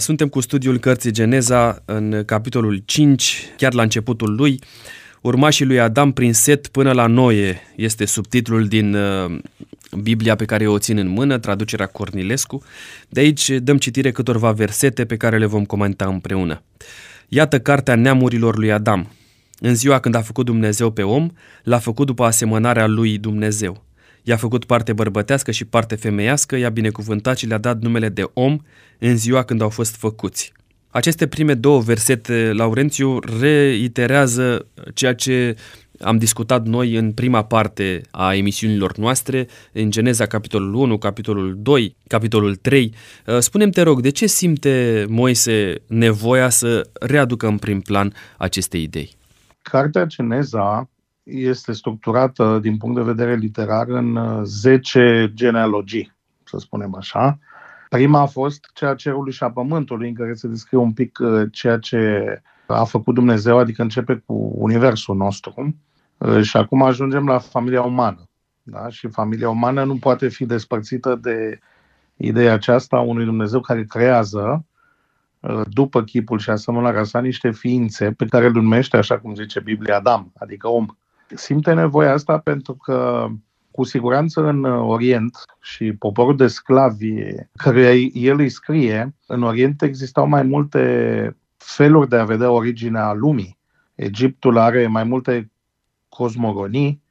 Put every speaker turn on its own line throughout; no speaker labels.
Suntem cu studiul cărții Geneza în capitolul 5, chiar la începutul lui. Urmașii lui Adam prin Set până la Noe este subtitlul din uh, Biblia pe care o țin în mână, traducerea Cornilescu. De aici dăm citire câtorva versete pe care le vom comenta împreună. Iată cartea neamurilor lui Adam. În ziua când a făcut Dumnezeu pe om, l-a făcut după asemănarea lui Dumnezeu. I-a făcut parte bărbătească și parte femeiască, i-a binecuvântat și le-a dat numele de om în ziua când au fost făcuți. Aceste prime două versete, Laurențiu, reiterează ceea ce am discutat noi în prima parte a emisiunilor noastre, în Geneza capitolul 1, capitolul 2, capitolul 3. Spunem te rog, de ce simte Moise nevoia să readucă în prim plan aceste idei?
Cartea Geneza este structurată din punct de vedere literar în 10 genealogii, să spunem așa. Prima a fost cea a cerului și a pământului, în care se descrie un pic uh, ceea ce a făcut Dumnezeu, adică începe cu universul nostru. Uh, și acum ajungem la familia umană. Da? Și familia umană nu poate fi despărțită de ideea aceasta a unui Dumnezeu care creează uh, după chipul și asemănarea sa niște ființe pe care le numește, așa cum zice Biblia, Adam, adică om. Simte nevoia asta pentru că cu siguranță în Orient și poporul de sclavi care el îi scrie, în Orient existau mai multe feluri de a vedea originea lumii. Egiptul are mai multe cosmogonii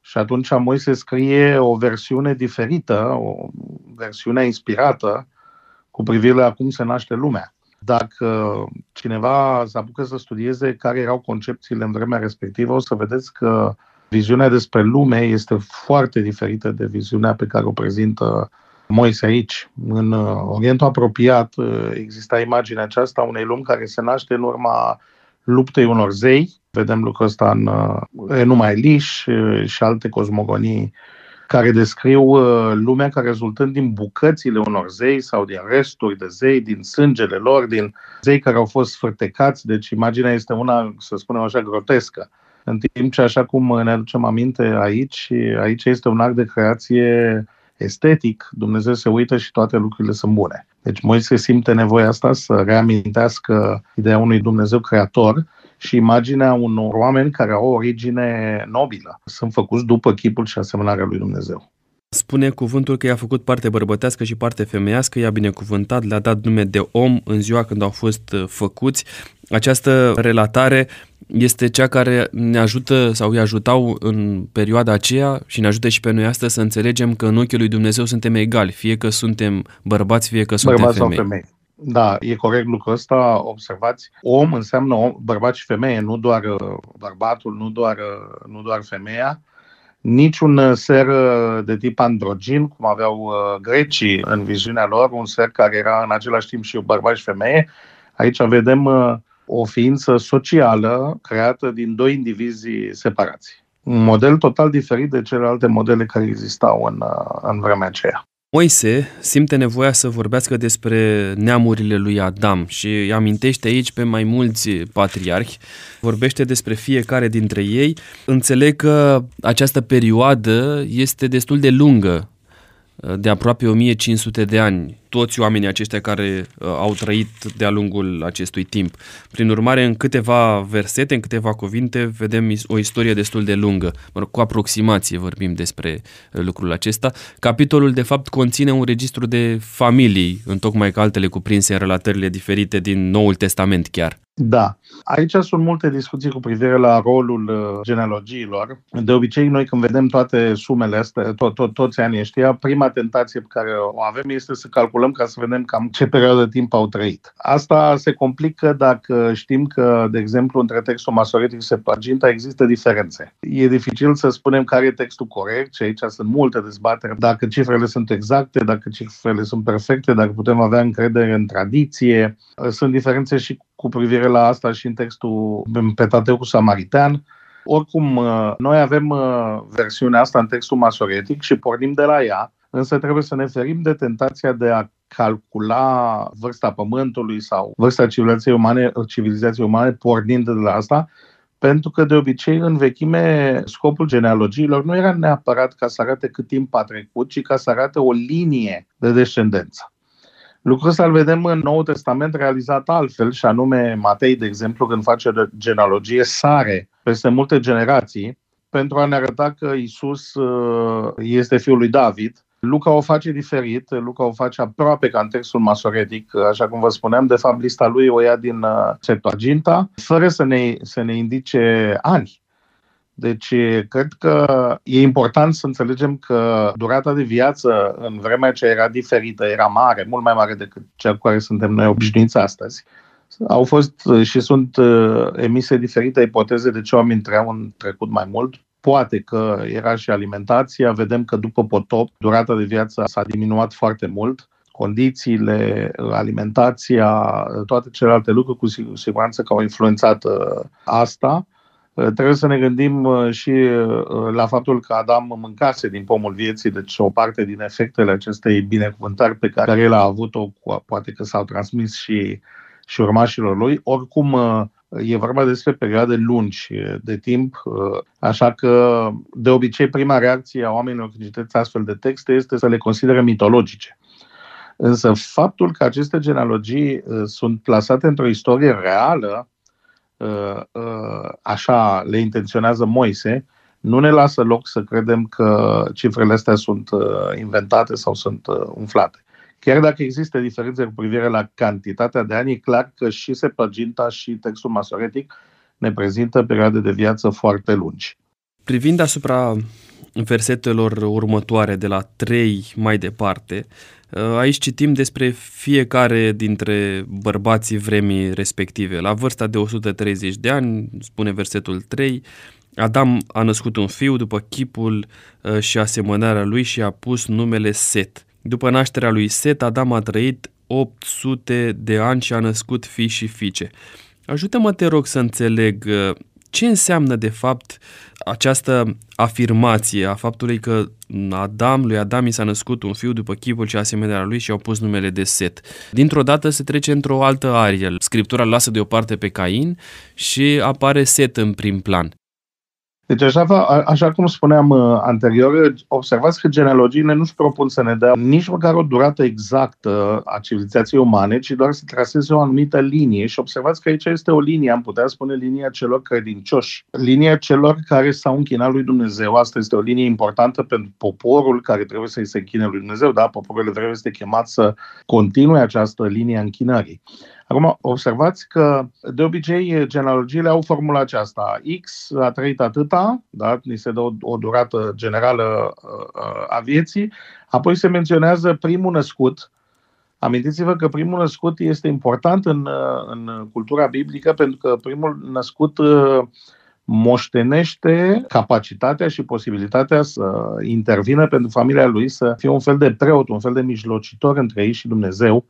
și atunci Moise scrie o versiune diferită, o versiune inspirată cu privire la cum se naște lumea. Dacă cineva se apucă să studieze care erau concepțiile în vremea respectivă, o să vedeți că viziunea despre lume este foarte diferită de viziunea pe care o prezintă Moise aici. În Orientul apropiat exista imaginea aceasta unei lumi care se naște în urma luptei unor zei. Vedem lucrul ăsta în Enuma Elish și alte cosmogonii care descriu lumea ca rezultând din bucățile unor zei sau din resturi de zei, din sângele lor, din zei care au fost sfârtecați. Deci imaginea este una, să spunem așa, grotescă. În timp ce, așa cum ne aducem aminte aici, aici este un act de creație estetic, Dumnezeu se uită și toate lucrurile sunt bune. Deci Moise simte nevoia asta să reamintească ideea unui Dumnezeu creator și imaginea unor oameni care au o origine nobilă. Sunt făcuți după chipul și asemănarea lui Dumnezeu.
Spune cuvântul că i-a făcut parte bărbătească și parte femeiască, i-a binecuvântat, le-a dat nume de om în ziua când au fost făcuți. Această relatare este cea care ne ajută sau îi ajutau în perioada aceea și ne ajută și pe noi astăzi să înțelegem că în ochii lui Dumnezeu suntem egali, fie că suntem bărbați, fie că suntem
bărbați
femei.
Sau femei. Da, e corect lucrul ăsta, observați. Om înseamnă om, bărbat și femeie, nu doar uh, bărbatul, nu doar, uh, nu doar femeia. Niciun uh, ser de tip androgin, cum aveau grecii în viziunea lor, un ser care era în același timp și bărbat și femeie. Aici vedem o ființă socială creată din doi indivizi separați. Un model total diferit de celelalte modele care existau în, în vremea aceea.
Moise simte nevoia să vorbească despre neamurile lui Adam și îi amintește aici pe mai mulți patriarhi, vorbește despre fiecare dintre ei. Înțeleg că această perioadă este destul de lungă de aproape 1500 de ani, toți oamenii aceștia care uh, au trăit de-a lungul acestui timp. Prin urmare, în câteva versete, în câteva cuvinte, vedem o istorie destul de lungă. Cu aproximație vorbim despre uh, lucrul acesta. Capitolul, de fapt, conține un registru de familii, în tocmai ca altele cuprinse în relatările diferite din Noul Testament chiar.
Da. Aici sunt multe discuții cu privire la rolul uh, genealogiilor. De obicei, noi când vedem toate sumele astea, to- to- toți anii ăștia, prima tentație pe care o avem este să calculăm ca să vedem cam ce perioadă de timp au trăit. Asta se complică dacă știm că, de exemplu, între textul masoretic și Septuaginta există diferențe. E dificil să spunem care e textul corect și aici sunt multe dezbateri dacă cifrele sunt exacte, dacă cifrele sunt perfecte, dacă putem avea încredere în tradiție. Sunt diferențe și cu privire la asta și în textul Pentateucul Samaritean. Oricum, uh, noi avem uh, versiunea asta în textul masoretic și pornim de la ea, însă trebuie să ne ferim de tentația de a calcula vârsta Pământului sau vârsta civilizației umane, civilizației umane pornind de la asta, pentru că de obicei în vechime scopul genealogiilor nu era neapărat ca să arate cât timp a trecut, ci ca să arate o linie de descendență. Lucrul ăsta îl vedem în Noul Testament realizat altfel, și anume Matei, de exemplu, când face genealogie, sare peste multe generații pentru a ne arăta că Isus uh, este fiul lui David. Luca o face diferit, Luca o face aproape ca în textul masoretic, așa cum vă spuneam, de fapt lista lui o ia din uh, Septuaginta, fără să ne, să ne indice ani. Deci, cred că e important să înțelegem că durata de viață în vremea ce era diferită, era mare, mult mai mare decât cea cu care suntem noi obișnuiți astăzi. Au fost și sunt uh, emise diferite ipoteze de ce oamenii trăiau în trecut mai mult. Poate că era și alimentația. Vedem că după potop, durata de viață s-a diminuat foarte mult condițiile, alimentația, toate celelalte lucruri cu siguranță că au influențat uh, asta. Uh, trebuie să ne gândim uh, și uh, la faptul că Adam mâncase din pomul vieții, deci o parte din efectele acestei binecuvântări pe care el a avut-o, poate că s-au transmis și, și urmașilor lui. Oricum, e vorba despre perioade lungi de timp, așa că, de obicei, prima reacție a oamenilor când citeți astfel de texte este să le consideră mitologice. Însă faptul că aceste genealogii sunt plasate într-o istorie reală, Uh, uh, așa le intenționează Moise, nu ne lasă loc să credem că cifrele astea sunt uh, inventate sau sunt umflate. Chiar dacă există diferențe cu privire la cantitatea de ani, e clar că și Septuaginta și textul masoretic ne prezintă perioade de viață foarte lungi.
Privind asupra versetelor următoare, de la 3 mai departe, Uh, aici citim despre fiecare dintre bărbații vremii respective. La vârsta de 130 de ani, spune versetul 3, Adam a născut un fiu după chipul uh, și asemănarea lui și a pus numele Set. După nașterea lui Set, Adam a trăit 800 de ani și a născut fii și fiice. Ajută-mă, te rog, să înțeleg uh, ce înseamnă de fapt această afirmație a faptului că Adam, lui Adam i s-a născut un fiu după chipul și asemenea lui și au pus numele de Set. Dintr-o dată se trece într-o altă arie. Scriptura lasă deoparte pe Cain și apare Set în prim plan.
Deci, așa, așa cum spuneam uh, anterior, observați că genealogiile nu își propun să ne dea nici măcar o durată exactă a civilizației umane, ci doar să traseze o anumită linie. Și observați că aici este o linie, am putea spune linia celor credincioși, linia celor care s-au închinat lui Dumnezeu. Asta este o linie importantă pentru poporul care trebuie să-i se închine lui Dumnezeu, da? Poporul trebuie să este chemat să continue această linie a închinării. Acum, observați că de obicei genealogiile au formula aceasta. X a trăit atâta, da? ni se dă o, o durată generală uh, a vieții, apoi se menționează primul născut. Amintiți-vă că primul născut este important în, uh, în cultura biblică pentru că primul născut uh, moștenește capacitatea și posibilitatea să intervină pentru familia lui, să fie un fel de preot, un fel de mijlocitor între ei și Dumnezeu,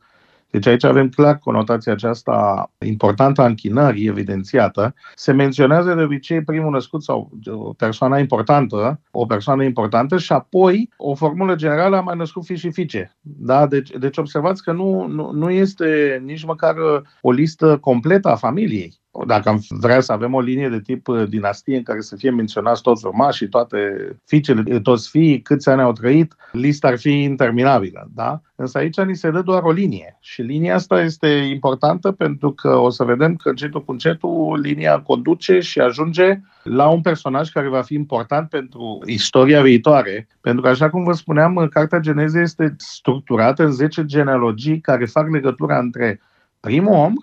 deci aici avem clar conotația aceasta importantă a închinării evidențiată. Se menționează de obicei primul născut sau o persoană importantă, o persoană importantă și apoi o formulă generală a mai născut fiș și fiice. Da? Deci, deci observați că nu, nu, nu este nici măcar o listă completă a familiei dacă am vrea să avem o linie de tip uh, dinastie în care să fie menționați toți urmașii, toate fiicele, toți fiii, câți ani au trăit, lista ar fi interminabilă. Da? Însă aici ni se dă doar o linie. Și linia asta este importantă pentru că o să vedem că încetul cu încetul linia conduce și ajunge la un personaj care va fi important pentru istoria viitoare. Pentru că, așa cum vă spuneam, Cartea Geneze este structurată în 10 genealogii care fac legătura între primul om,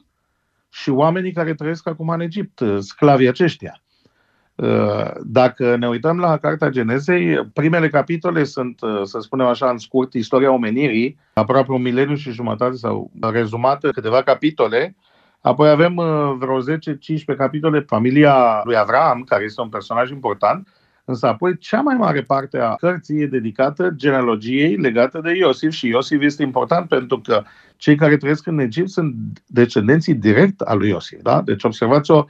și oamenii care trăiesc acum în Egipt, uh, sclavii aceștia. Uh, dacă ne uităm la Cartea Genezei, primele capitole sunt, uh, să spunem așa, în scurt, istoria omenirii, aproape un mileniu și jumătate sau rezumată câteva capitole. Apoi avem vreo 10-15 capitole familia lui Avram, care este un personaj important, Însă apoi cea mai mare parte a cărții e dedicată genealogiei legate de Iosif și Iosif este important pentru că cei care trăiesc în Egipt sunt descendenții direct al lui Iosif. Da? Deci observați o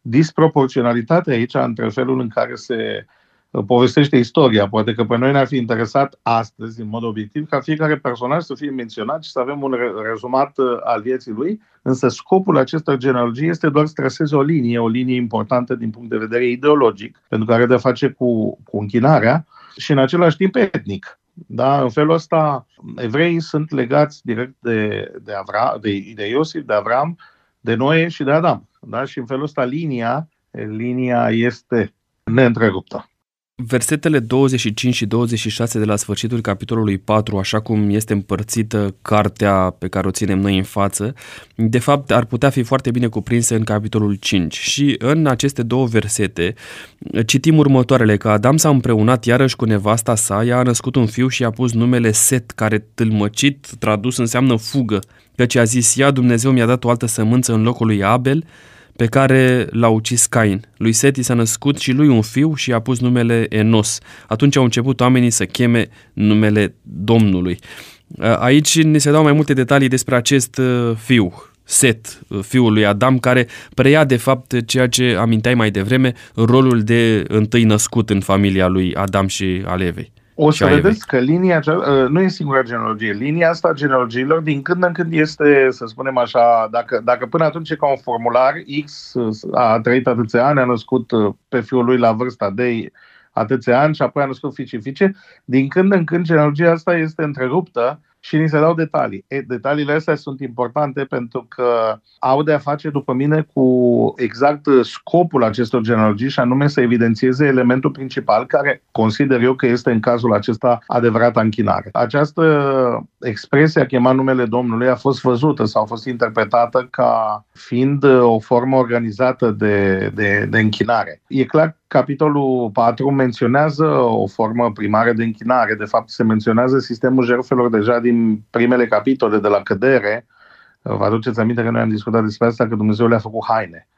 disproporționalitate aici între felul în care se povestește istoria. Poate că pe noi ne-ar fi interesat astăzi, în mod obiectiv, ca fiecare personaj să fie menționat și să avem un rezumat uh, al vieții lui, însă scopul acestor genealogii este doar să traseze o linie, o linie importantă din punct de vedere ideologic, pentru că are de face cu, cu închinarea și în același timp etnic. Da? În felul ăsta, evreii sunt legați direct de, de, Avra, de, de Iosif, de Avram, de Noe și de Adam. Da? Și în felul ăsta linia, linia este neîntreruptă.
Versetele 25 și 26 de la sfârșitul capitolului 4, așa cum este împărțită cartea pe care o ținem noi în față, de fapt ar putea fi foarte bine cuprinse în capitolul 5. Și în aceste două versete citim următoarele, că Adam s-a împreunat iarăși cu nevasta sa, ea a născut un fiu și a pus numele Set, care tâlmăcit, tradus înseamnă fugă, căci a zis ea, Dumnezeu mi-a dat o altă sămânță în locul lui Abel, pe care l-a ucis Cain. Lui Seti s-a născut și lui un fiu și a pus numele Enos. Atunci au început oamenii să cheme numele Domnului. Aici ne se dau mai multe detalii despre acest uh, fiu, Set, uh, fiul lui Adam, care preia de fapt ceea ce aminteai mai devreme, rolul de întâi născut în familia lui Adam și al Evei.
O să vedeți că linia aceasta, ă, nu e singura genealogie, linia asta a genealogiilor din când în când este, să spunem așa, dacă, dacă până atunci e ca un formular, X a trăit atâția ani, a născut ă, pe fiul lui la vârsta de atâția ani și apoi a născut fiice fiice, din când în când genealogia asta este întreruptă și ni se dau detalii. E, detaliile astea sunt importante pentru că au de a face, după mine, cu exact scopul acestor genealogii și anume să evidențieze elementul principal care consider eu că este în cazul acesta adevărata închinare. Această expresie a chemat numele Domnului a fost văzută sau a fost interpretată ca fiind o formă organizată de, de, de închinare. E clar Capitolul 4 menționează o formă primară de închinare. De fapt, se menționează sistemul jertfelor deja din primele capitole de la cădere. Vă aduceți aminte că noi am discutat despre asta, că Dumnezeu le-a făcut haine.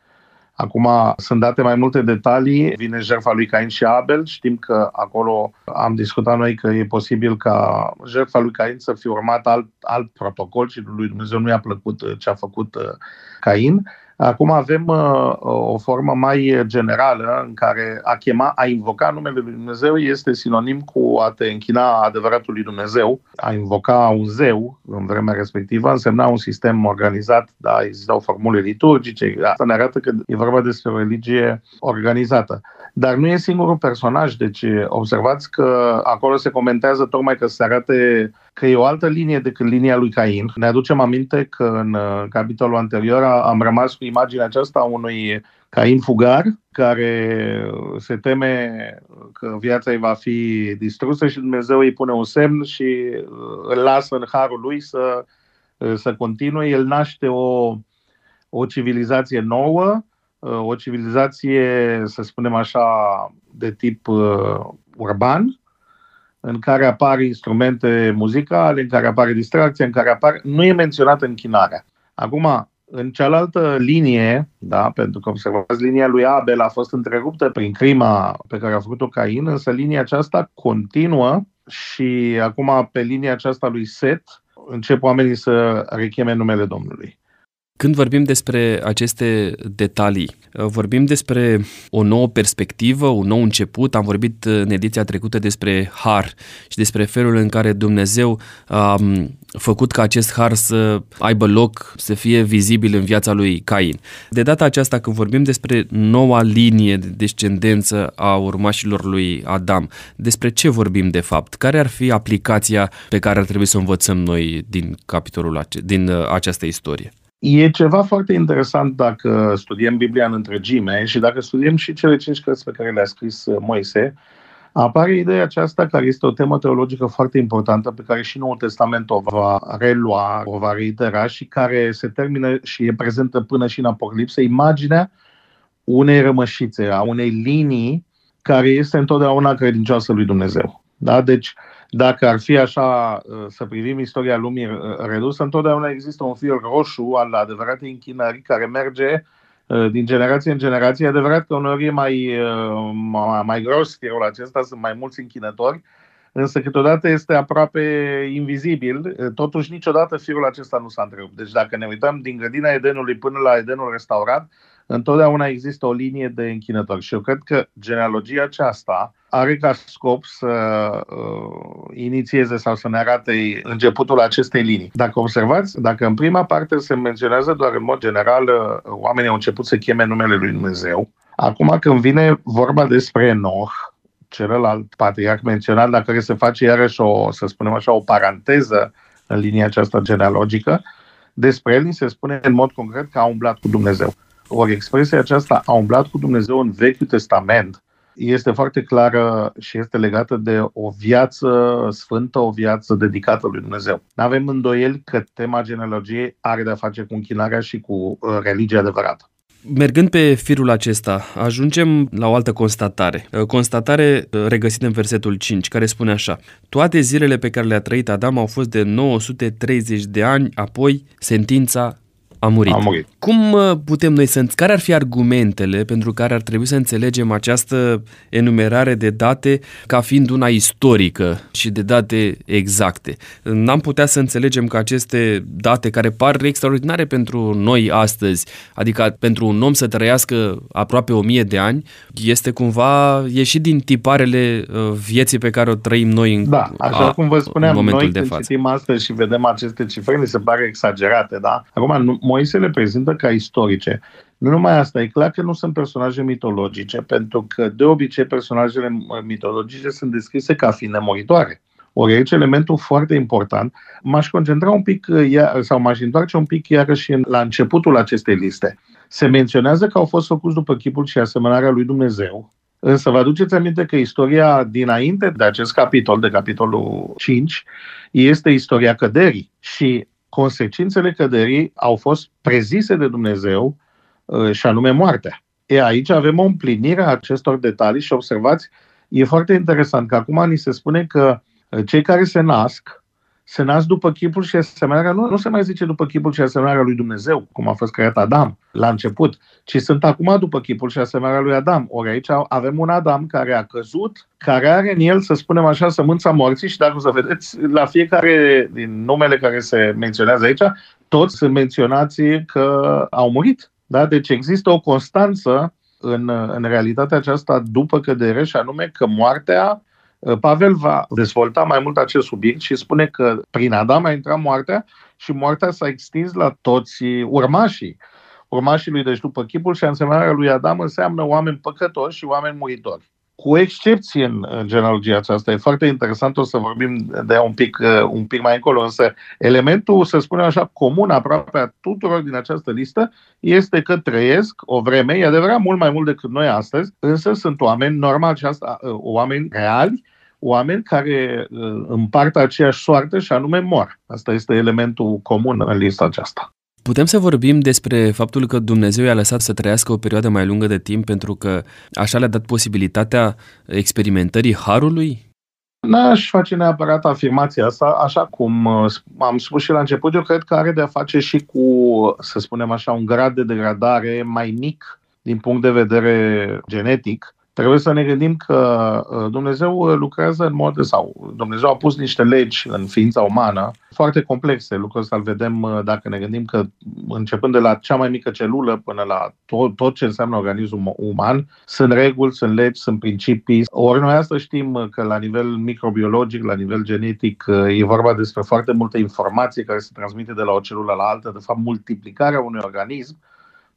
Acum sunt date mai multe detalii. Vine jertfa lui Cain și Abel. Știm că acolo am discutat noi că e posibil ca jertfa lui Cain să fie urmat alt, alt protocol și lui Dumnezeu nu i-a plăcut ce a făcut uh, Cain. Acum avem uh, o formă mai generală în care a chema, a invoca numele lui Dumnezeu este sinonim cu a te închina adevăratului Dumnezeu. A invoca un zeu în vremea respectivă însemna un sistem organizat, da, existau formule liturgice. Asta ne arată că e vorba despre o religie organizată. Dar nu e singurul personaj, deci observați că acolo se comentează tocmai că se arate că e o altă linie decât linia lui Cain. Ne aducem aminte că în uh, capitolul anterior am rămas cu imaginea aceasta a unui Cain fugar care se teme că viața îi va fi distrusă și Dumnezeu îi pune un semn și uh, îl lasă în harul lui să, uh, să continue. El naște o, o civilizație nouă, o civilizație, să spunem așa, de tip urban, în care apar instrumente muzicale, în care apare distracție, în care apar... Nu e menționată închinarea. Acum, în cealaltă linie, da, pentru că observați, linia lui Abel a fost întreruptă prin crima pe care a făcut-o Cain, însă linia aceasta continuă și acum pe linia aceasta lui Set încep oamenii să recheme numele Domnului.
Când vorbim despre aceste detalii, vorbim despre o nouă perspectivă, un nou început. Am vorbit în ediția trecută despre har și despre felul în care Dumnezeu a făcut ca acest har să aibă loc, să fie vizibil în viața lui Cain. De data aceasta, când vorbim despre noua linie de descendență a urmașilor lui Adam, despre ce vorbim de fapt? Care ar fi aplicația pe care ar trebui să o învățăm noi din capitolul ace- din uh, această istorie?
E ceva foarte interesant dacă studiem Biblia în întregime și dacă studiem și cele cinci cărți pe care le-a scris uh, Moise, apare ideea aceasta care este o temă teologică foarte importantă pe care și Noul Testament o va relua, o va reitera și care se termină și e prezentă până și în Apocalipsă, imaginea unei rămășițe, a unei linii care este întotdeauna credincioasă lui Dumnezeu. Da? Deci, dacă ar fi așa uh, să privim istoria lumii uh, redusă, întotdeauna există un fir roșu al adevăratei închinări care merge uh, din generație în generație. E adevărat că uneori e mai, mai, mai gros firul acesta, sunt mai mulți închinători, însă câteodată este aproape invizibil. Totuși, niciodată firul acesta nu s-a întrerupt. Deci dacă ne uităm din grădina Edenului până la Edenul restaurat, întotdeauna există o linie de închinători. Și eu cred că genealogia aceasta are ca scop să uh, inițieze sau să ne arate începutul acestei linii. Dacă observați, dacă în prima parte se menționează doar în mod general, uh, oamenii au început să cheme numele lui Dumnezeu, acum când vine vorba despre Enoch, celălalt patriarh menționat, la care se face iarăși o, să spunem așa, o paranteză în linia aceasta genealogică, despre el ni se spune în mod concret că a umblat cu Dumnezeu. Ori expresia aceasta a umblat cu Dumnezeu în Vechiul Testament este foarte clară și este legată de o viață sfântă, o viață dedicată lui Dumnezeu. Nu avem îndoieli că tema genealogiei are de-a face cu închinarea și cu uh, religia adevărată.
Mergând pe firul acesta, ajungem la o altă constatare. Uh, constatare uh, regăsită în versetul 5, care spune așa. Toate zilele pe care le-a trăit Adam au fost de 930 de ani, apoi sentința a murit.
A murit.
Cum uh, putem noi să... Care ar fi argumentele pentru care ar trebui să înțelegem această enumerare de date ca fiind una istorică și de date exacte? N-am putea să înțelegem că aceste date care par extraordinare pentru noi astăzi, adică pentru un om să trăiască aproape o mie de ani, este cumva ieșit din tiparele uh, vieții pe care o trăim noi în,
da, așa
a,
cum vă spuneam,
în momentul
noi
de
când
față.
citim astăzi și vedem aceste cifre, ni se pare exagerate, da? Acum, Moise le prezintă ca istorice. Nu numai asta, e clar că nu sunt personaje mitologice, pentru că de obicei personajele mitologice sunt descrise ca fiind nemuritoare. Ori aici elementul foarte important, m-aș concentra un pic sau m-aș întoarce un pic iarăși la începutul acestei liste. Se menționează că au fost făcuți după chipul și asemănarea lui Dumnezeu, însă vă aduceți aminte că istoria dinainte de acest capitol, de capitolul 5, este istoria căderii și consecințele căderii au fost prezise de Dumnezeu uh, și anume moartea. E, aici avem o împlinire a acestor detalii și observați, e foarte interesant că acum ni se spune că uh, cei care se nasc se nasc după chipul și asemănarea, nu, nu se mai zice după chipul și asemănarea lui Dumnezeu, cum a fost creat Adam la început, ci sunt acum după chipul și asemănarea lui Adam. Ori aici avem un Adam care a căzut, care are în el, să spunem așa, sămânța morții și dacă o să vedeți, la fiecare din numele care se menționează aici, toți sunt menționați că au murit. Da? Deci există o constanță în, în realitatea aceasta după cădere și anume că moartea Uh, Pavel va dezvolta mai mult acest subiect și spune că prin Adam a intrat moartea și moartea s-a extins la toți urmașii. Urmașii lui, deci după chipul și asemănarea lui Adam, înseamnă oameni păcătoși și oameni muritori. Cu excepție în, în genealogia aceasta, e foarte interesant, o să vorbim de un pic, uh, un pic mai încolo, însă elementul, să spunem așa, comun aproape a tuturor din această listă este că trăiesc o vreme, e adevărat, mult mai mult decât noi astăzi, însă sunt oameni normali și asta, uh, oameni reali, oameni care uh, împart aceeași soartă și anume mor. Asta este elementul comun în lista aceasta.
Putem să vorbim despre faptul că Dumnezeu i-a lăsat să trăiască o perioadă mai lungă de timp pentru că așa le-a dat posibilitatea experimentării harului?
N-aș face neapărat afirmația asta, așa cum uh, am spus și la început, eu cred că are de-a face și cu, să spunem așa, un grad de degradare mai mic din punct de vedere genetic, Trebuie să ne gândim că uh, Dumnezeu uh, lucrează în mod, sau Dumnezeu a pus niște legi în ființa umană foarte complexe. Lucrul ăsta îl vedem uh, dacă ne gândim că începând de la cea mai mică celulă până la tot, tot ce înseamnă organismul uman, sunt reguli, sunt legi, sunt principii. Ori noi asta știm că la nivel microbiologic, la nivel genetic, e vorba despre foarte multe informații care se transmite de la o celulă la alta. De fapt, multiplicarea unui organism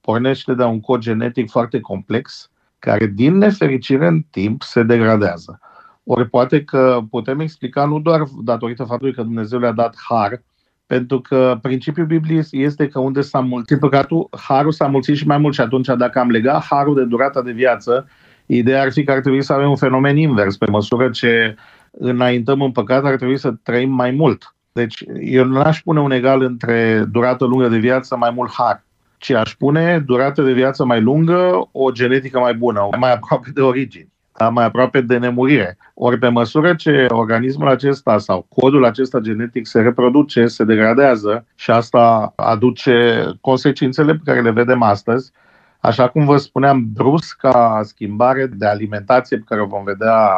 pornește de un cod genetic foarte complex care din nefericire în timp se degradează. Ori poate că putem explica nu doar datorită faptului că Dumnezeu le-a dat har, pentru că principiul Bibliei este că unde s-a multiplicat, harul s-a mulțit și mai mult și atunci dacă am legat harul de durata de viață, ideea ar fi că ar trebui să avem un fenomen invers. Pe măsură ce înaintăm în păcat, ar trebui să trăim mai mult. Deci eu nu aș pune un egal între durată lungă de viață mai mult har ci aș pune durată de viață mai lungă, o genetică mai bună, mai aproape de origini, da? mai aproape de nemurire. Ori pe măsură ce organismul acesta sau codul acesta genetic se reproduce, se degradează și asta aduce consecințele pe care le vedem astăzi, Așa cum vă spuneam, brusca schimbare de alimentație pe care o vom vedea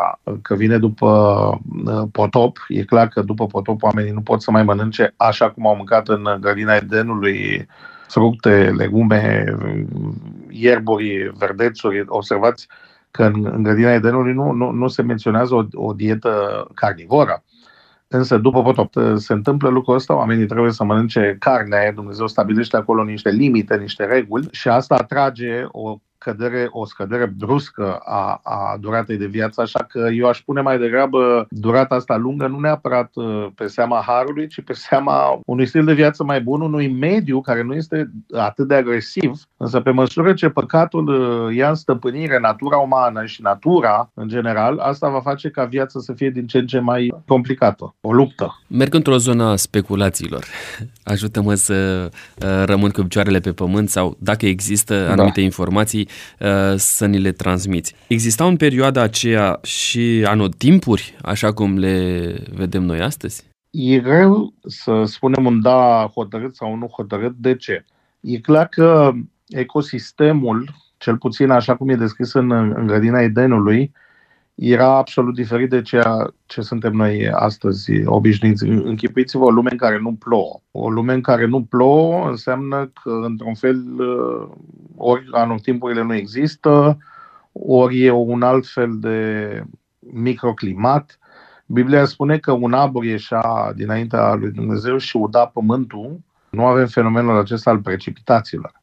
că vine după uh, potop, e clar că după potop oamenii nu pot să mai mănânce așa cum au mâncat în grădina Edenului fructe, legume, ierburi, verdețuri. Observați că în, în grădina Edenului nu, nu, nu se menționează o, o dietă carnivoră. Însă, după potop, se întâmplă lucrul ăsta, oamenii trebuie să mănânce carne, Dumnezeu stabilește acolo niște limite, niște reguli și asta atrage o scădere, o scădere bruscă a, a duratei de viață, așa că eu aș pune mai degrabă durata asta lungă nu neapărat uh, pe seama harului, ci pe seama unui stil de viață mai bun, unui mediu care nu este atât de agresiv, însă pe măsură ce păcatul uh, ia în stăpânire natura umană și natura în general, asta va face ca viața să fie din ce în ce mai complicată, o luptă.
Merg într-o zonă a speculațiilor. Ajută-mă să uh, rămân cu picioarele pe pământ sau dacă există da. anumite da. informații să ni le transmiți. Existau în perioada aceea și anotimpuri, așa cum le vedem noi astăzi?
E greu să spunem un da hotărât sau nu hotărât. De ce? E clar că ecosistemul, cel puțin așa cum e descris în, în grădina Edenului, era absolut diferit de ceea ce suntem noi astăzi obișnuiți. Închipuiți-vă o lume în care nu plouă. O lume în care nu plouă înseamnă că, într-un fel, ori anotimpurile nu există, ori e un alt fel de microclimat. Biblia spune că un abur ieșea dinaintea lui Dumnezeu și uda pământul. Nu avem fenomenul acesta al precipitațiilor.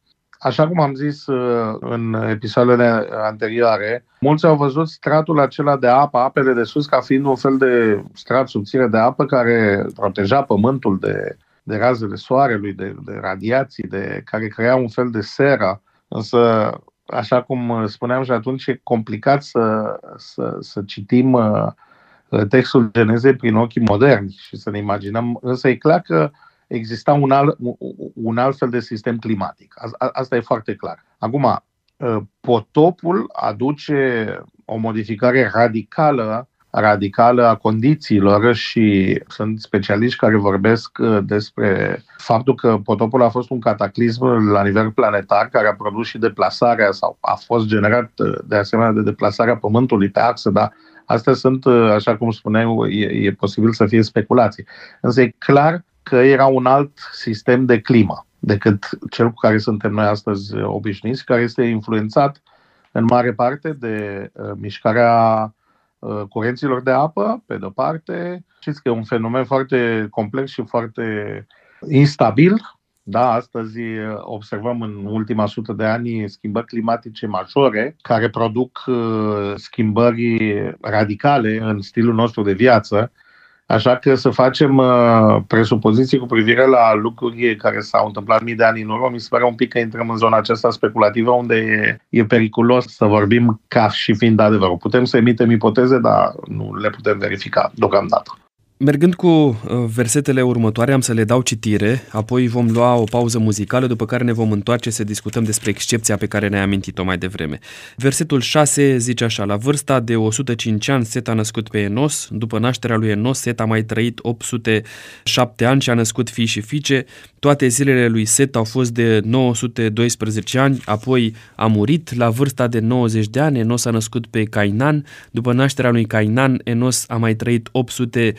Așa cum am zis uh, în episoadele anterioare, mulți au văzut stratul acela de apă, apele de sus, ca fiind un fel de strat subțire de apă care proteja pământul de, de razele soarelui, de, de radiații, de, care crea un fel de seră. Însă, așa cum spuneam și atunci, e complicat să, să, să citim uh, textul Genezei prin ochii moderni și să ne imaginăm. Însă e clar că exista un, alt, un alt fel de sistem climatic. Asta e foarte clar. Acum, ă, potopul aduce o modificare radicală radicală a condițiilor și sunt specialiști care vorbesc ă, despre faptul că potopul a fost un cataclism la nivel planetar care a produs și deplasarea sau a fost generat ă, de asemenea de deplasarea Pământului pe axă, dar astea sunt, așa cum spuneam, e, e posibil să fie speculații. Însă e clar că era un alt sistem de climă decât cel cu care suntem noi astăzi obișnuiți, care este influențat în mare parte de uh, mișcarea uh, curenților de apă, pe de-o parte. Știți că e un fenomen foarte complex și foarte instabil. Da, astăzi uh, observăm în ultima sută de ani schimbări climatice majore care produc uh, schimbări radicale în stilul nostru de viață Așa că să facem uh, presupoziții cu privire la lucruri care s-au întâmplat mii de ani în urmă, mi se pare un pic că intrăm în zona aceasta speculativă unde e, e periculos să vorbim ca și fiind adevărul. Putem să emitem ipoteze, dar nu le putem verifica deocamdată.
Mergând cu uh, versetele următoare, am să le dau citire, apoi vom lua o pauză muzicală, după care ne vom întoarce să discutăm despre excepția pe care ne-ai amintit-o mai devreme. Versetul 6 zice așa, la vârsta de 105 ani Set a născut pe Enos, după nașterea lui Enos Set a mai trăit 807 ani și a născut fii și fiice, toate zilele lui Set au fost de 912 ani, apoi a murit. La vârsta de 90 de ani, Enos a născut pe Cainan, după nașterea lui Cainan Enos a mai trăit 800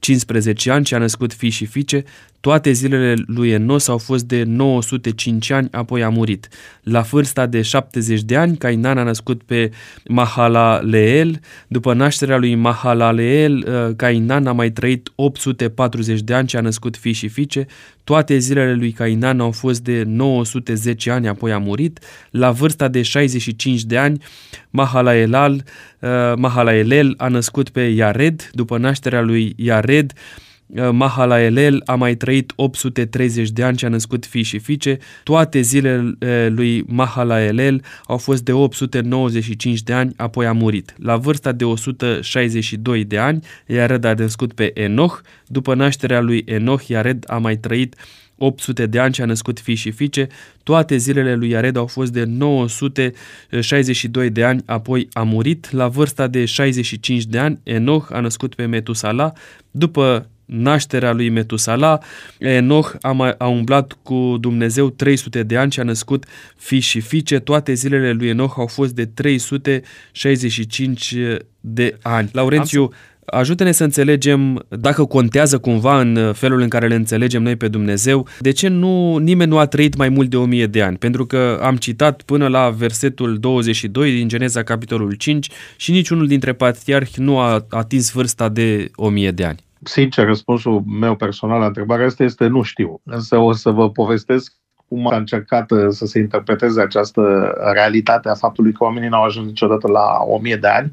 15 ani și a născut fii și fiice, toate zilele lui Enos au fost de 905 ani, apoi a murit. La vârsta de 70 de ani, Cainan a născut pe Mahalaleel. După nașterea lui Mahalaleel, uh, Cainan a mai trăit 840 de ani și a născut fii și fiice. Toate zilele lui Cainan au fost de 910 ani, apoi a murit. La vârsta de 65 de ani, Mahalaelal, uh, Mahalaelel a născut pe Iared. După nașterea lui Iared, Uh, Mahalaelel a mai trăit 830 de ani și a născut fii și fiice. Toate zilele uh, lui Mahalaelel au fost de 895 de ani, apoi a murit. La vârsta de 162 de ani, Iared a născut pe Enoch. După nașterea lui Enoch, Iared a mai trăit 800 de ani și a născut fii și fiice. Toate zilele lui Iared au fost de 962 de ani, apoi a murit. La vârsta de 65 de ani, Enoch a născut pe Metusala. După nașterea lui Metusala, Enoch a, mai, a umblat cu Dumnezeu 300 de ani și a născut fii și fiice. Toate zilele lui Enoch au fost de 365 de ani. Laurențiu, ajută-ne să înțelegem dacă contează cumva în felul în care le înțelegem noi pe Dumnezeu, de ce nu nimeni nu a trăit mai mult de 1000 de ani? Pentru că am citat până la versetul 22 din Geneza capitolul 5 și niciunul dintre patriarhi nu a atins vârsta de 1000 de ani.
Sincer, răspunsul meu personal la întrebarea asta este nu știu. Însă o să vă povestesc cum a încercat uh, să se interpreteze această realitate a faptului că oamenii n-au ajuns niciodată la o mie de ani.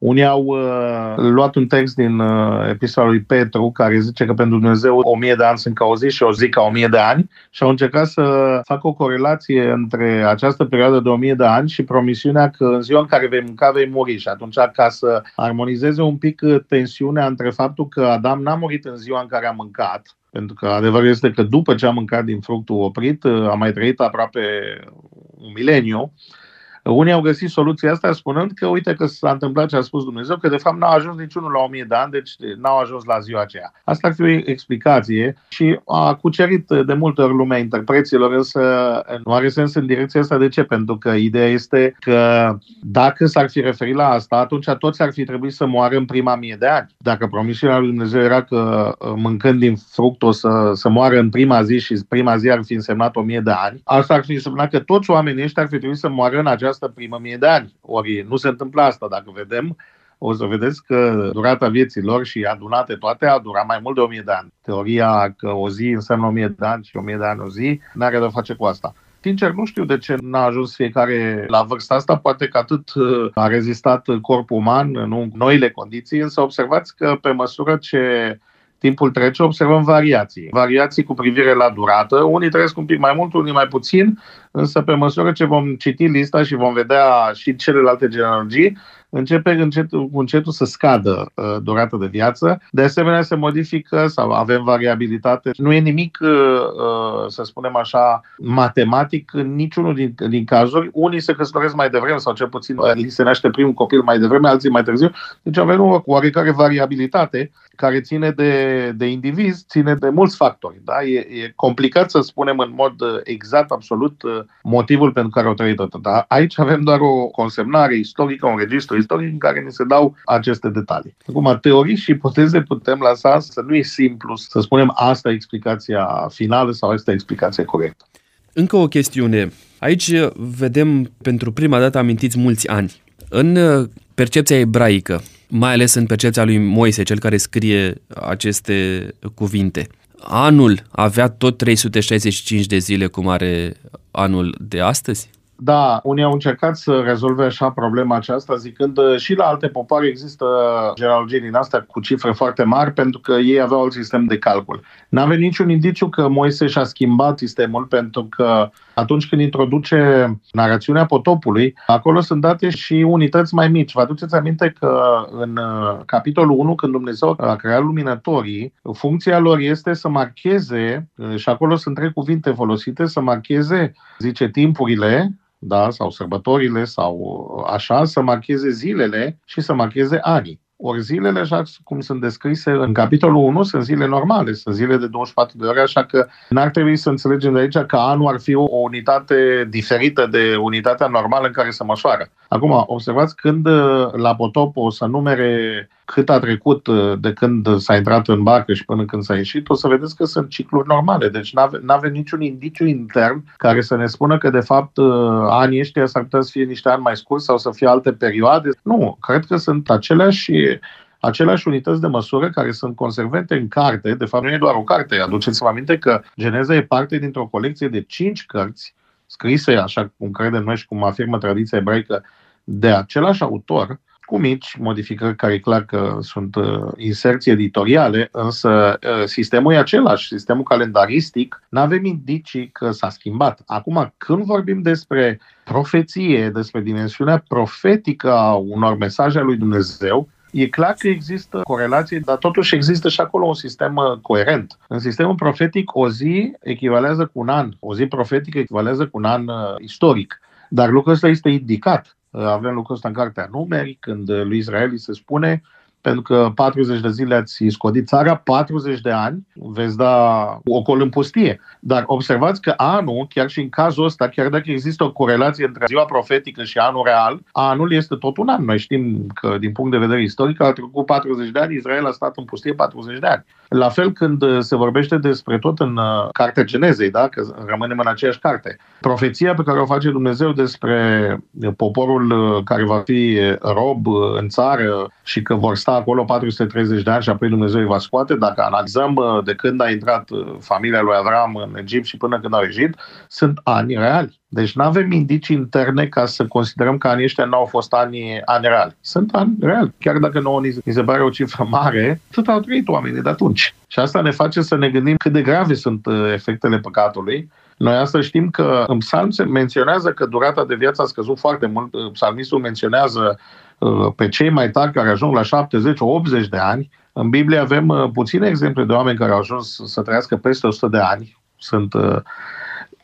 Unii au uh, luat un text din uh, epistola lui Petru care zice că pentru Dumnezeu o mie de ani sunt ca o zi și o zi ca o mie de ani și au încercat să facă o corelație între această perioadă de o mie de ani și promisiunea că în ziua în care vei mânca vei muri. Și atunci ca să armonizeze un pic uh, tensiunea între faptul că Adam n-a murit în ziua în care a mâncat, pentru că adevărul este că după ce a mâncat din fructul oprit, uh, a mai trăit aproape un mileniu unii au găsit soluția asta spunând că uite că s-a întâmplat ce a spus Dumnezeu, că de fapt n-au ajuns niciunul la 1000 de ani, deci n-au ajuns la ziua aceea. Asta ar fi o explicație și a cucerit de multe ori lumea interpreților, însă nu are sens în direcția asta. De ce? Pentru că ideea este că dacă s-ar fi referit la asta, atunci toți ar fi trebuit să moară în prima mie de ani. Dacă promisiunea lui Dumnezeu era că mâncând din fruct o să, să moară în prima zi și prima zi ar fi însemnat o mie de ani, asta ar fi însemnat că toți oamenii ăștia ar fi trebuit să moară în această această primă mie de ani. Ori nu se întâmplă asta. Dacă vedem, o să vedeți că durata vieții lor și adunate toate a durat mai mult de 1000 de ani. Teoria că o zi înseamnă 1000 de ani și 1000 de ani o zi n-are de face cu asta. Sincer, nu știu de ce n-a ajuns fiecare la vârsta asta, poate că atât uh, a rezistat corpul uman în noile condiții, însă observați că pe măsură ce timpul trece, observăm variații. Variații cu privire la durată. Unii trăiesc un pic mai mult, unii mai puțin, însă pe măsură ce vom citi lista și vom vedea și celelalte genealogii, începe încetul cu încetul să scadă uh, durata de viață. De asemenea, se modifică sau avem variabilitate. Nu e nimic, uh, uh, să spunem așa, matematic în niciunul din, din cazuri. Unii se căsătoresc mai devreme sau cel puțin uh, li se naște primul copil mai devreme, alții mai târziu. Deci avem o oarecare variabilitate care ține de, de indivizi, ține de mulți factori. Da? E, e complicat să spunem în mod uh, exact, absolut, uh, motivul pentru care au trăit atât. Dar aici avem doar o consemnare istorică, un registru istoric în care ni se dau aceste detalii. Acum, teorii și ipoteze putem lăsa să nu e simplu să spunem asta e explicația finală sau asta e explicația corectă.
Încă o chestiune. Aici vedem pentru prima dată amintiți mulți ani. În uh, percepția ebraică, mai ales în percepția lui Moise, cel care scrie aceste cuvinte, anul avea tot 365 de zile cum are anul de astăzi?
Da, unii au încercat să rezolve așa problema aceasta, zicând uh, și la alte popoare există genealogii din astea cu cifre foarte mari, pentru că ei aveau alt sistem de calcul. N-avea niciun indiciu că Moise și-a schimbat sistemul, pentru că atunci când introduce narațiunea potopului, acolo sunt date și unități mai mici. Vă aduceți aminte că în uh, capitolul 1, când Dumnezeu a creat luminătorii, funcția lor este să marcheze, uh, și acolo sunt trei cuvinte folosite, să marcheze, zice, timpurile, da, sau sărbătorile sau așa, să marcheze zilele și să marcheze anii. Ori zilele, așa cum sunt descrise în capitolul 1, sunt zile normale, sunt zile de 24 de ore, așa că n-ar trebui să înțelegem de aici că anul ar fi o unitate diferită de unitatea normală în care se măsoară. Acum, observați când la potop o să numere cât a trecut uh, de când s-a intrat în barcă și până când s-a ieșit, o să vedeți că sunt cicluri normale. Deci nu avem niciun indiciu intern care să ne spună că, de fapt, uh, anii ăștia s-ar putea să fie niște ani mai scurți sau să fie alte perioade. Nu, cred că sunt aceleași aceleași unități de măsură care sunt consecvente în carte. De fapt, nu e doar o carte. Aduceți-vă aminte că Geneza e parte dintr-o colecție de cinci cărți scrise, așa cum credem noi și cum afirmă tradiția ebraică, de același autor, cu mici modificări care e clar că sunt uh, inserții editoriale, însă uh, sistemul e același, sistemul calendaristic, nu avem indicii că s-a schimbat. Acum, când vorbim despre profeție, despre dimensiunea profetică a unor mesaje ale lui Dumnezeu, E clar că există corelație, dar totuși există și acolo un sistem uh, coerent. În sistemul profetic, o zi echivalează cu un an. O zi profetică echivalează cu un an uh, istoric. Dar lucrul ăsta este indicat avem lucrul ăsta în cartea numeri, când lui Israel se spune pentru că 40 de zile ați scodit țara, 40 de ani veți da ocol în pustie. Dar observați că anul, chiar și în cazul ăsta, chiar dacă există o corelație între ziua profetică și anul real, anul este tot un an. Noi știm că, din punct de vedere istoric, a trecut 40 de ani, Israel a stat în pustie 40 de ani. La fel când se vorbește despre tot în uh, Cartea Genezei, da? că rămânem în aceeași carte, profeția pe care o face Dumnezeu despre poporul uh, care va fi rob uh, în țară și că vor sta sta acolo 430 de ani și apoi Dumnezeu îi va scoate. Dacă analizăm uh, de când a intrat uh, familia lui Avram în Egipt și până când au ieșit, sunt ani reali. Deci nu avem indicii interne ca să considerăm că anii ăștia nu au fost ani, ani reali. Sunt ani reali. Chiar dacă nouă ni se pare o cifră mare, tot au trăit oamenii de atunci. Și asta ne face să ne gândim cât de grave sunt uh, efectele păcatului noi asta știm că în psalm se menționează că durata de viață a scăzut foarte mult. Psalmistul menționează uh, pe cei mai tari care ajung la 70-80 de ani. În Biblie avem uh, puține exemple de oameni care au ajuns să trăiască peste 100 de ani. Sunt uh,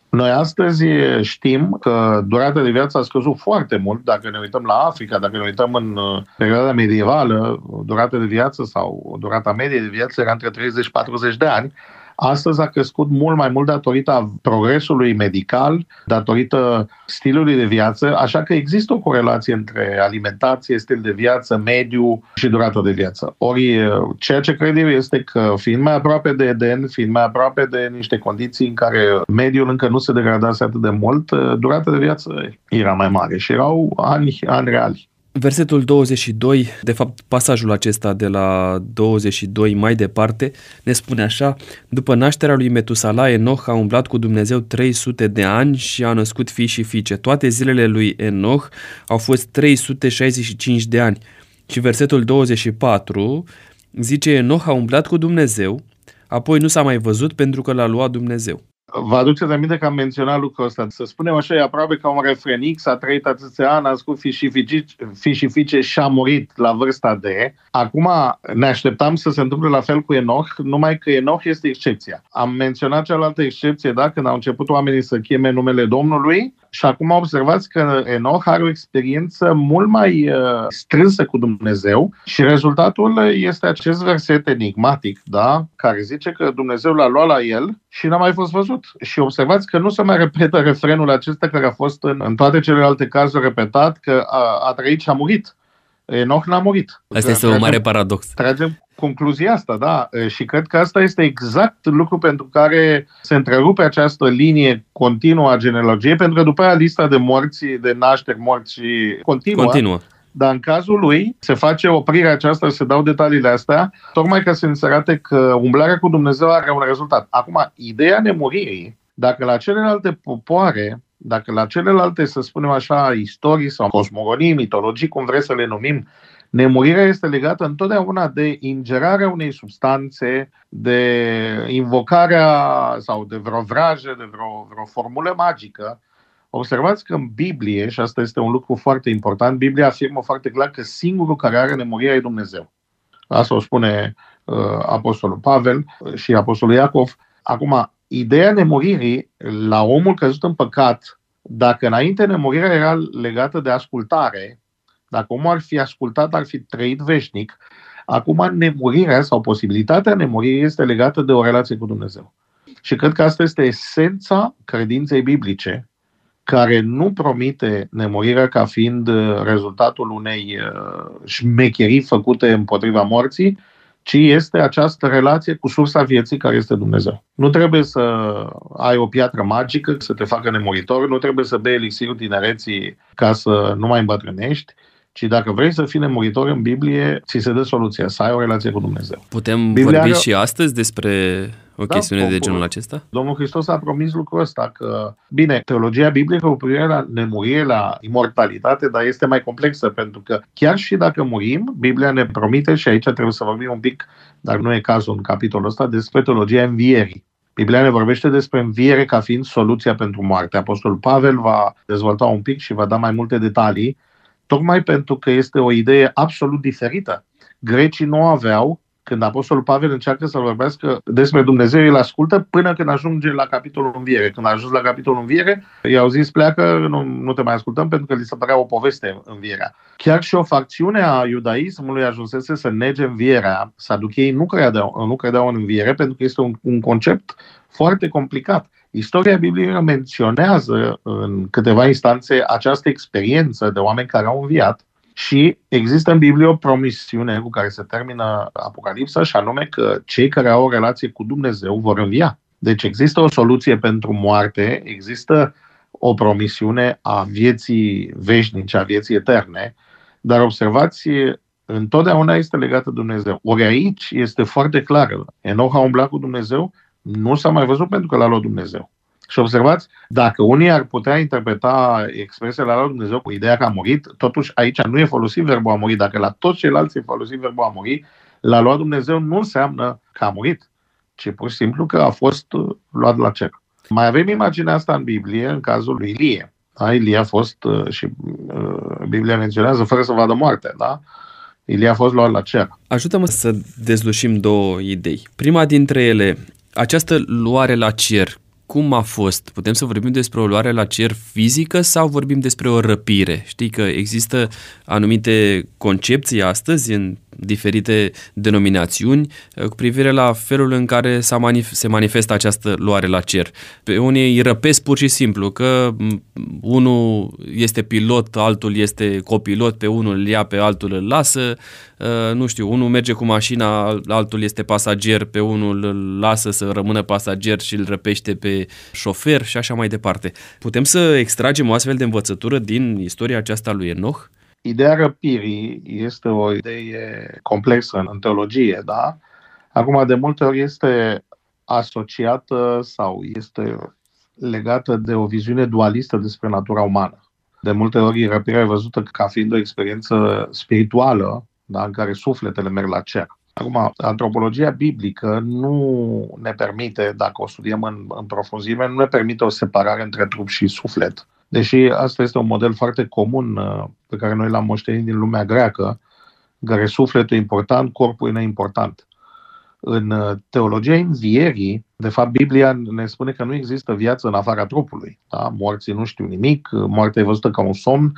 noi astăzi știm că durata de viață a scăzut foarte mult. Dacă ne uităm la Africa, dacă ne uităm în perioada medievală, durata de viață sau durata medie de viață era între 30-40 de ani. Astăzi a crescut mult mai mult datorită progresului medical, datorită stilului de viață, așa că există o corelație între alimentație, stil de viață, mediu și durata de viață. Ori ceea ce cred eu este că fiind mai aproape de Eden, fiind mai aproape de niște condiții în care mediul încă nu se degradase atât de mult, durata de viață era mai mare și erau ani, ani reali.
Versetul 22, de fapt pasajul acesta de la 22 mai departe, ne spune așa, după nașterea lui Metusala, Enoch a umblat cu Dumnezeu 300 de ani și a născut fii și fiice. Toate zilele lui Enoch au fost 365 de ani. Și versetul 24 zice, Enoch a umblat cu Dumnezeu, apoi nu s-a mai văzut pentru că l-a luat Dumnezeu.
Vă aduceți aminte că am menționat lucrul ăsta. Să spunem așa, e aproape ca un refrenic, s-a trăit atâția ani, a născut fi și, fiice, fi și fiice și a murit la vârsta de. Acum ne așteptam să se întâmple la fel cu Enoch, numai că Enoch este excepția. Am menționat cealaltă excepție, da, când au început oamenii să cheme numele Domnului și acum observați că Enoch are o experiență mult mai uh, strânsă cu Dumnezeu și rezultatul este acest verset enigmatic, da, care zice că Dumnezeu l-a luat la el și n-a mai fost văzut. Și observați că nu se mai repetă refrenul acesta care a fost în, în toate celelalte cazuri repetat, că a, a trăit și a murit. Enoch n-a murit.
Asta este un mare paradox.
Tragem concluzia asta, da. Și cred că asta este exact lucru pentru care se întrerupe această linie continuă a genealogiei, pentru că după aia lista de morți, de nașteri, morți și continuă.
Continuă.
Dar în cazul lui se face oprirea aceasta, se dau detaliile astea, tocmai ca să se arate că umblarea cu Dumnezeu are un rezultat. Acum, ideea nemuririi, dacă la celelalte popoare, dacă la celelalte, să spunem așa, istorii sau cosmogonii, mitologii, cum vreți să le numim, nemurirea este legată întotdeauna de ingerarea unei substanțe, de invocarea sau de vreo vrajă, de vreo, vreo formulă magică, Observați că în Biblie, și asta este un lucru foarte important, Biblia afirmă foarte clar că singurul care are nemurirea e Dumnezeu. Asta o spune uh, Apostolul Pavel și Apostolul Iacov. Acum, ideea nemuririi la omul căzut în păcat, dacă înainte nemurirea era legată de ascultare, dacă omul ar fi ascultat, ar fi trăit veșnic, acum nemurirea sau posibilitatea nemuririi este legată de o relație cu Dumnezeu. Și cred că asta este esența credinței biblice, care nu promite nemurirea ca fiind uh, rezultatul unei uh, șmecherii făcute împotriva morții, ci este această relație cu sursa vieții care este Dumnezeu. Nu trebuie să ai o piatră magică să te facă nemuritor, nu trebuie să bei elixirul tinereții ca să nu mai îmbătrânești, ci dacă vrei să fii nemuritor în Biblie, ți se dă soluția, să ai o relație cu Dumnezeu.
Putem Biblia vorbi are... și astăzi despre o da, chestiune Domnul, de genul acesta?
Domnul Hristos a promis lucrul ăsta, că, bine, teologia biblică cu privire la nemurire, la imortalitate, dar este mai complexă, pentru că chiar și dacă murim, Biblia ne promite, și aici trebuie să vorbim un pic, dar nu e cazul în capitolul ăsta, despre teologia învierii. Biblia ne vorbește despre înviere ca fiind soluția pentru moarte. Apostolul Pavel va dezvolta un pic și va da mai multe detalii tocmai pentru că este o idee absolut diferită. Grecii nu aveau, când Apostolul Pavel încearcă să vorbească despre Dumnezeu, îl ascultă până când ajunge la capitolul înviere. Când a ajuns la capitolul înviere, i-au zis pleacă, nu, nu te mai ascultăm pentru că li se părea o poveste învierea. Chiar și o facțiune a iudaismului ajunsese să nege învierea. Saducheii nu credeau, nu credeau în înviere pentru că este un, un concept foarte complicat. Istoria Bibliei menționează în câteva instanțe această experiență de oameni care au înviat și există în Biblie o promisiune cu care se termină Apocalipsa și anume că cei care au o relație cu Dumnezeu vor învia. Deci există o soluție pentru moarte, există o promisiune a vieții veșnice, a vieții eterne, dar observați, întotdeauna este legată de Dumnezeu. Ori aici este foarte clar. Enoch a umblat cu Dumnezeu, nu s-a mai văzut pentru că l-a luat Dumnezeu. Și observați, dacă unii ar putea interpreta expresia la lui Dumnezeu cu ideea că a murit, totuși aici nu e folosit verbul a murit. Dacă la toți ceilalți e folosit verbul a murit, la luat Dumnezeu nu înseamnă că a murit, ci pur și simplu că a fost uh, luat la cer. Mai avem imaginea asta în Biblie, în cazul lui Ilie. Da? Ilie a fost, uh, și uh, Biblia menționează, fără să vadă moarte, da? Ilie a fost luat la cer.
Ajută-mă să dezlușim două idei. Prima dintre ele, această luare la cer, cum a fost? Putem să vorbim despre o luare la cer fizică sau vorbim despre o răpire? Știi că există anumite concepții astăzi în diferite denominațiuni uh, cu privire la felul în care se manifestă această luare la cer. Pe unii îi răpesc pur și simplu, că unul este pilot, altul este copilot, pe unul îl ia, pe altul îl lasă, uh, nu știu, unul merge cu mașina, altul este pasager, pe unul îl lasă să rămână pasager și îl răpește pe șofer și așa mai departe. Putem să extragem o astfel de învățătură din istoria aceasta lui Enoch?
Ideea răpirii este o idee complexă în teologie, da? Acum, de multe ori este asociată sau este legată de o viziune dualistă despre natura umană. De multe ori răpirea e văzută ca fiind o experiență spirituală, da, în care sufletele merg la cer. Acum, antropologia biblică nu ne permite, dacă o studiem în, în profunzime, nu ne permite o separare între trup și suflet. Deși asta este un model foarte comun uh, pe care noi l-am moștenit din lumea greacă, în care sufletul e important, corpul e neimportant. În uh, teologia învierii, de fapt, Biblia ne spune că nu există viață în afara trupului. Da? Morții nu știu nimic, moartea e văzută ca un somn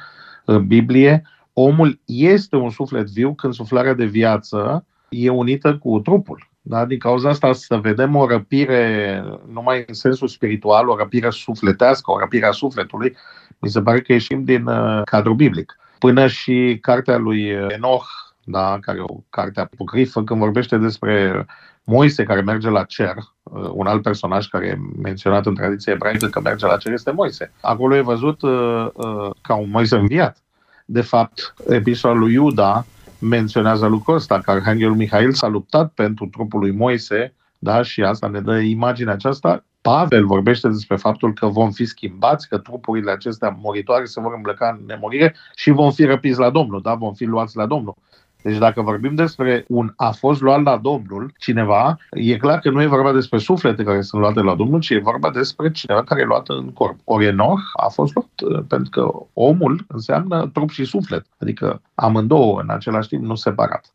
în Biblie. Omul este un suflet viu când suflarea de viață e unită cu trupul. Da? Din cauza asta să vedem o răpire numai în sensul spiritual, o răpire sufletească, o răpire a sufletului, mi se pare că ieșim din uh, cadrul biblic. Până și cartea lui Enoch, da, care e o carte apocrifă, când vorbește despre Moise care merge la cer, uh, un alt personaj care e menționat în tradiția ebraică că merge la cer este Moise. Acolo e văzut uh, uh, ca un Moise înviat. De fapt, epistola lui Iuda menționează lucrul ăsta, că Arhanghelul Mihail s-a luptat pentru trupul lui Moise, da, și asta ne dă imaginea aceasta. Pavel vorbește despre faptul că vom fi schimbați, că trupurile acestea moritoare se vor îmblăca în nemorire și vom fi răpiți la Domnul, da? vom fi luați la Domnul. Deci dacă vorbim despre un a fost luat la Domnul, cineva, e clar că nu e vorba despre suflete care sunt luate la Domnul, ci e vorba despre cineva care e luat în corp. Ori Enoch a fost luat uh, pentru că omul înseamnă trup și suflet, adică amândouă în același timp, nu separat.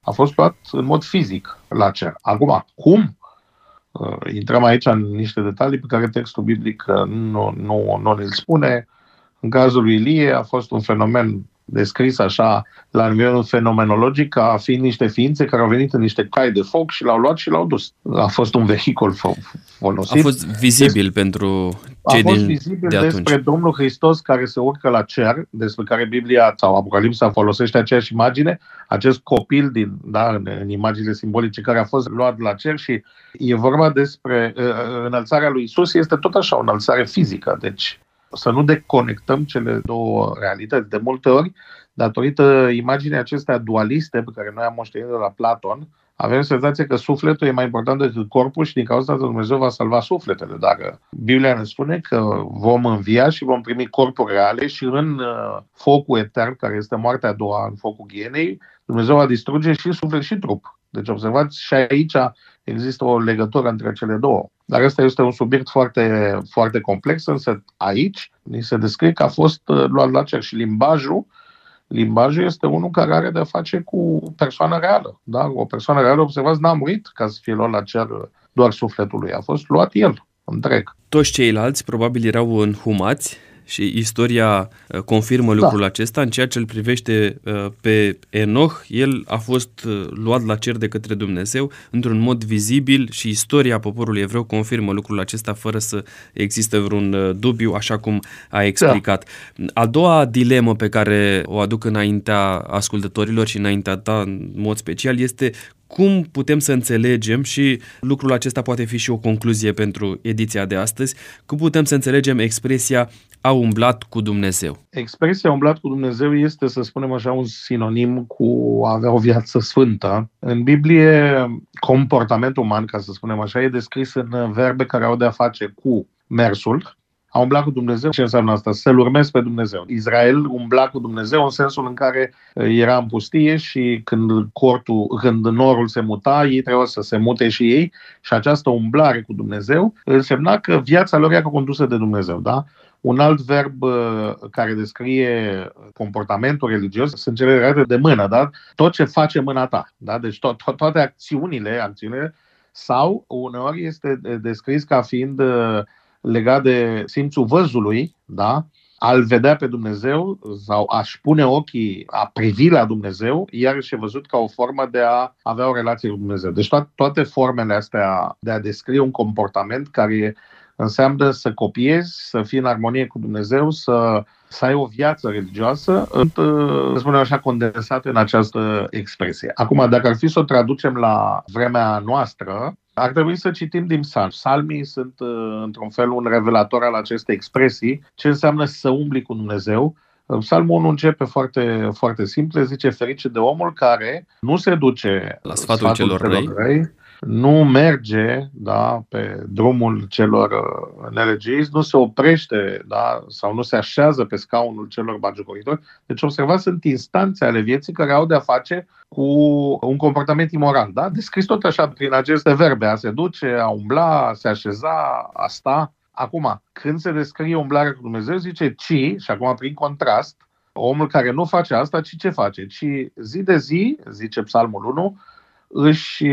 A fost luat în mod fizic la cer. Acum, cum? Uh, intrăm aici în niște detalii pe care textul biblic uh, nu, nu, nu ne spune. În cazul lui Ilie a fost un fenomen descris așa la nivelul fenomenologic ca fiind niște ființe care au venit în niște cai de foc și l-au luat și l-au dus. A fost un vehicul folosit.
A fost vizibil Des- pentru cei
A fost
din,
vizibil
de
despre
atunci.
Domnul Hristos care se urcă la cer, despre care Biblia sau Apocalipsa folosește aceeași imagine, acest copil din, da, în, în imaginile simbolice care a fost luat la cer și e vorba despre uh, înălțarea lui Isus, este tot așa o înălțare fizică, deci să nu deconectăm cele două realități. De multe ori, datorită imaginii acestea dualiste pe care noi am moștenit de la Platon, avem senzația că sufletul e mai important decât corpul și din cauza asta Dumnezeu va salva sufletele. Dacă Biblia ne spune că vom învia și vom primi corpuri reale și în uh, focul etern, care este moartea a doua, în focul ghienei, Dumnezeu va distruge și suflet și trup. Deci observați, și aici există o legătură între cele două. Dar ăsta este un subiect foarte, foarte complex, însă aici ni se descrie că a fost uh, luat la cer și limbajul limbajul este unul care are de-a face cu persoană reală. Da? O persoană reală, observați, n-a murit ca să fie luat la cer doar sufletul lui. A fost luat el întreg.
Toți ceilalți probabil erau înhumați și istoria uh, confirmă da. lucrul acesta. În ceea ce îl privește uh, pe Enoch, el a fost uh, luat la cer de către Dumnezeu într-un mod vizibil și istoria poporului evreu confirmă lucrul acesta fără să existe vreun dubiu, așa cum a explicat. Da. A doua dilemă pe care o aduc înaintea ascultătorilor și înaintea ta în mod special este cum putem să înțelegem și lucrul acesta poate fi și o concluzie pentru ediția de astăzi, cum putem să înțelegem expresia a umblat cu Dumnezeu?
Expresia umblat cu Dumnezeu este, să spunem așa, un sinonim cu a avea o viață sfântă. În Biblie, comportamentul uman, ca să spunem așa, e descris în verbe care au de-a face cu mersul, a umblat cu Dumnezeu. Ce înseamnă asta? Să-L urmezi pe Dumnezeu. Israel umbla cu Dumnezeu în sensul în care era în pustie și când cortul, când norul se muta, ei trebuia să se mute și ei și această umblare cu Dumnezeu însemna că viața lor era condusă de Dumnezeu. Da? Un alt verb uh, care descrie comportamentul religios sunt cele legate de mână, da? tot ce face mâna ta. Da? Deci to- to- toate acțiunile, acțiunile sau uneori este descris ca fiind uh, legat de simțul văzului, da? al vedea pe Dumnezeu sau a-și pune ochii, a privi la Dumnezeu, iarăși e văzut ca o formă de a avea o relație cu Dumnezeu. Deci to- toate formele astea de a descrie un comportament care înseamnă să copiezi, să fii în armonie cu Dumnezeu, să, să ai o viață religioasă, să spunem așa, condensată în această expresie. Acum, dacă ar fi să o traducem la vremea noastră, ar trebui să citim din psalm. Psalmii sunt, într-un fel, un revelator al acestei expresii, ce înseamnă să umbli cu Dumnezeu. Psalmul 1 începe foarte, foarte simplu, zice ferice de omul care nu se duce
la sfatul, sfatul celor, celor răi, răi
nu merge da, pe drumul celor uh, nelegiuiți, nu se oprește da, sau nu se așează pe scaunul celor bagiocoritori. Deci observați, sunt instanțe ale vieții care au de-a face cu un comportament imoral. Da? Descris tot așa prin aceste verbe, a se duce, a umbla, a se așeza, a sta. Acum, când se descrie umblarea cu Dumnezeu, zice ci, și acum prin contrast, omul care nu face asta, ci ce face? Ci zi de zi, zice Psalmul 1, își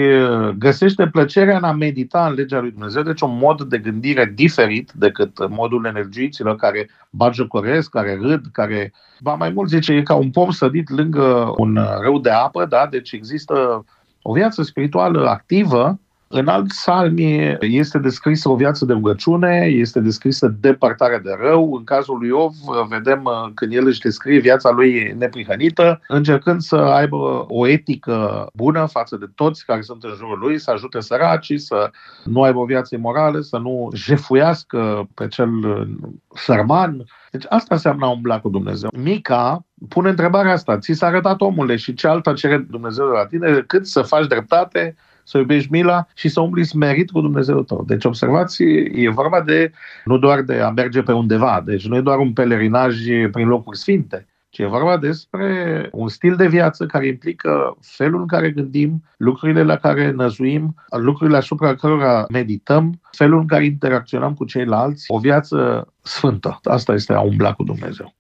găsește plăcerea în a medita în legea lui Dumnezeu, deci un mod de gândire diferit decât modul energiților care bagiocoresc, care râd, care, ba mai mult zice, e ca un pom sădit lângă un râu de apă, da? deci există o viață spirituală activă în alt psalmi este descrisă o viață de rugăciune, este descrisă depărtarea de rău. În cazul lui Iov vedem uh, când el își descrie viața lui neprihănită, încercând să aibă o etică bună față de toți care sunt în jurul lui, să ajute săracii, să nu aibă o viață imorală, să nu jefuiască pe cel uh, sărman. Deci asta înseamnă a umbla cu Dumnezeu. Mica pune întrebarea asta, ți s-a arătat omule și ce alta cere Dumnezeu de la tine decât să faci dreptate, să iubești mila și să umbli smerit cu Dumnezeu tău. Deci observați, e vorba de nu doar de a merge pe undeva, deci nu e doar un pelerinaj prin locuri sfinte, ci e vorba despre un stil de viață care implică felul în care gândim, lucrurile la care năzuim, lucrurile asupra cărora medităm, felul în care interacționăm cu ceilalți, o viață sfântă. Asta este a umbla cu Dumnezeu.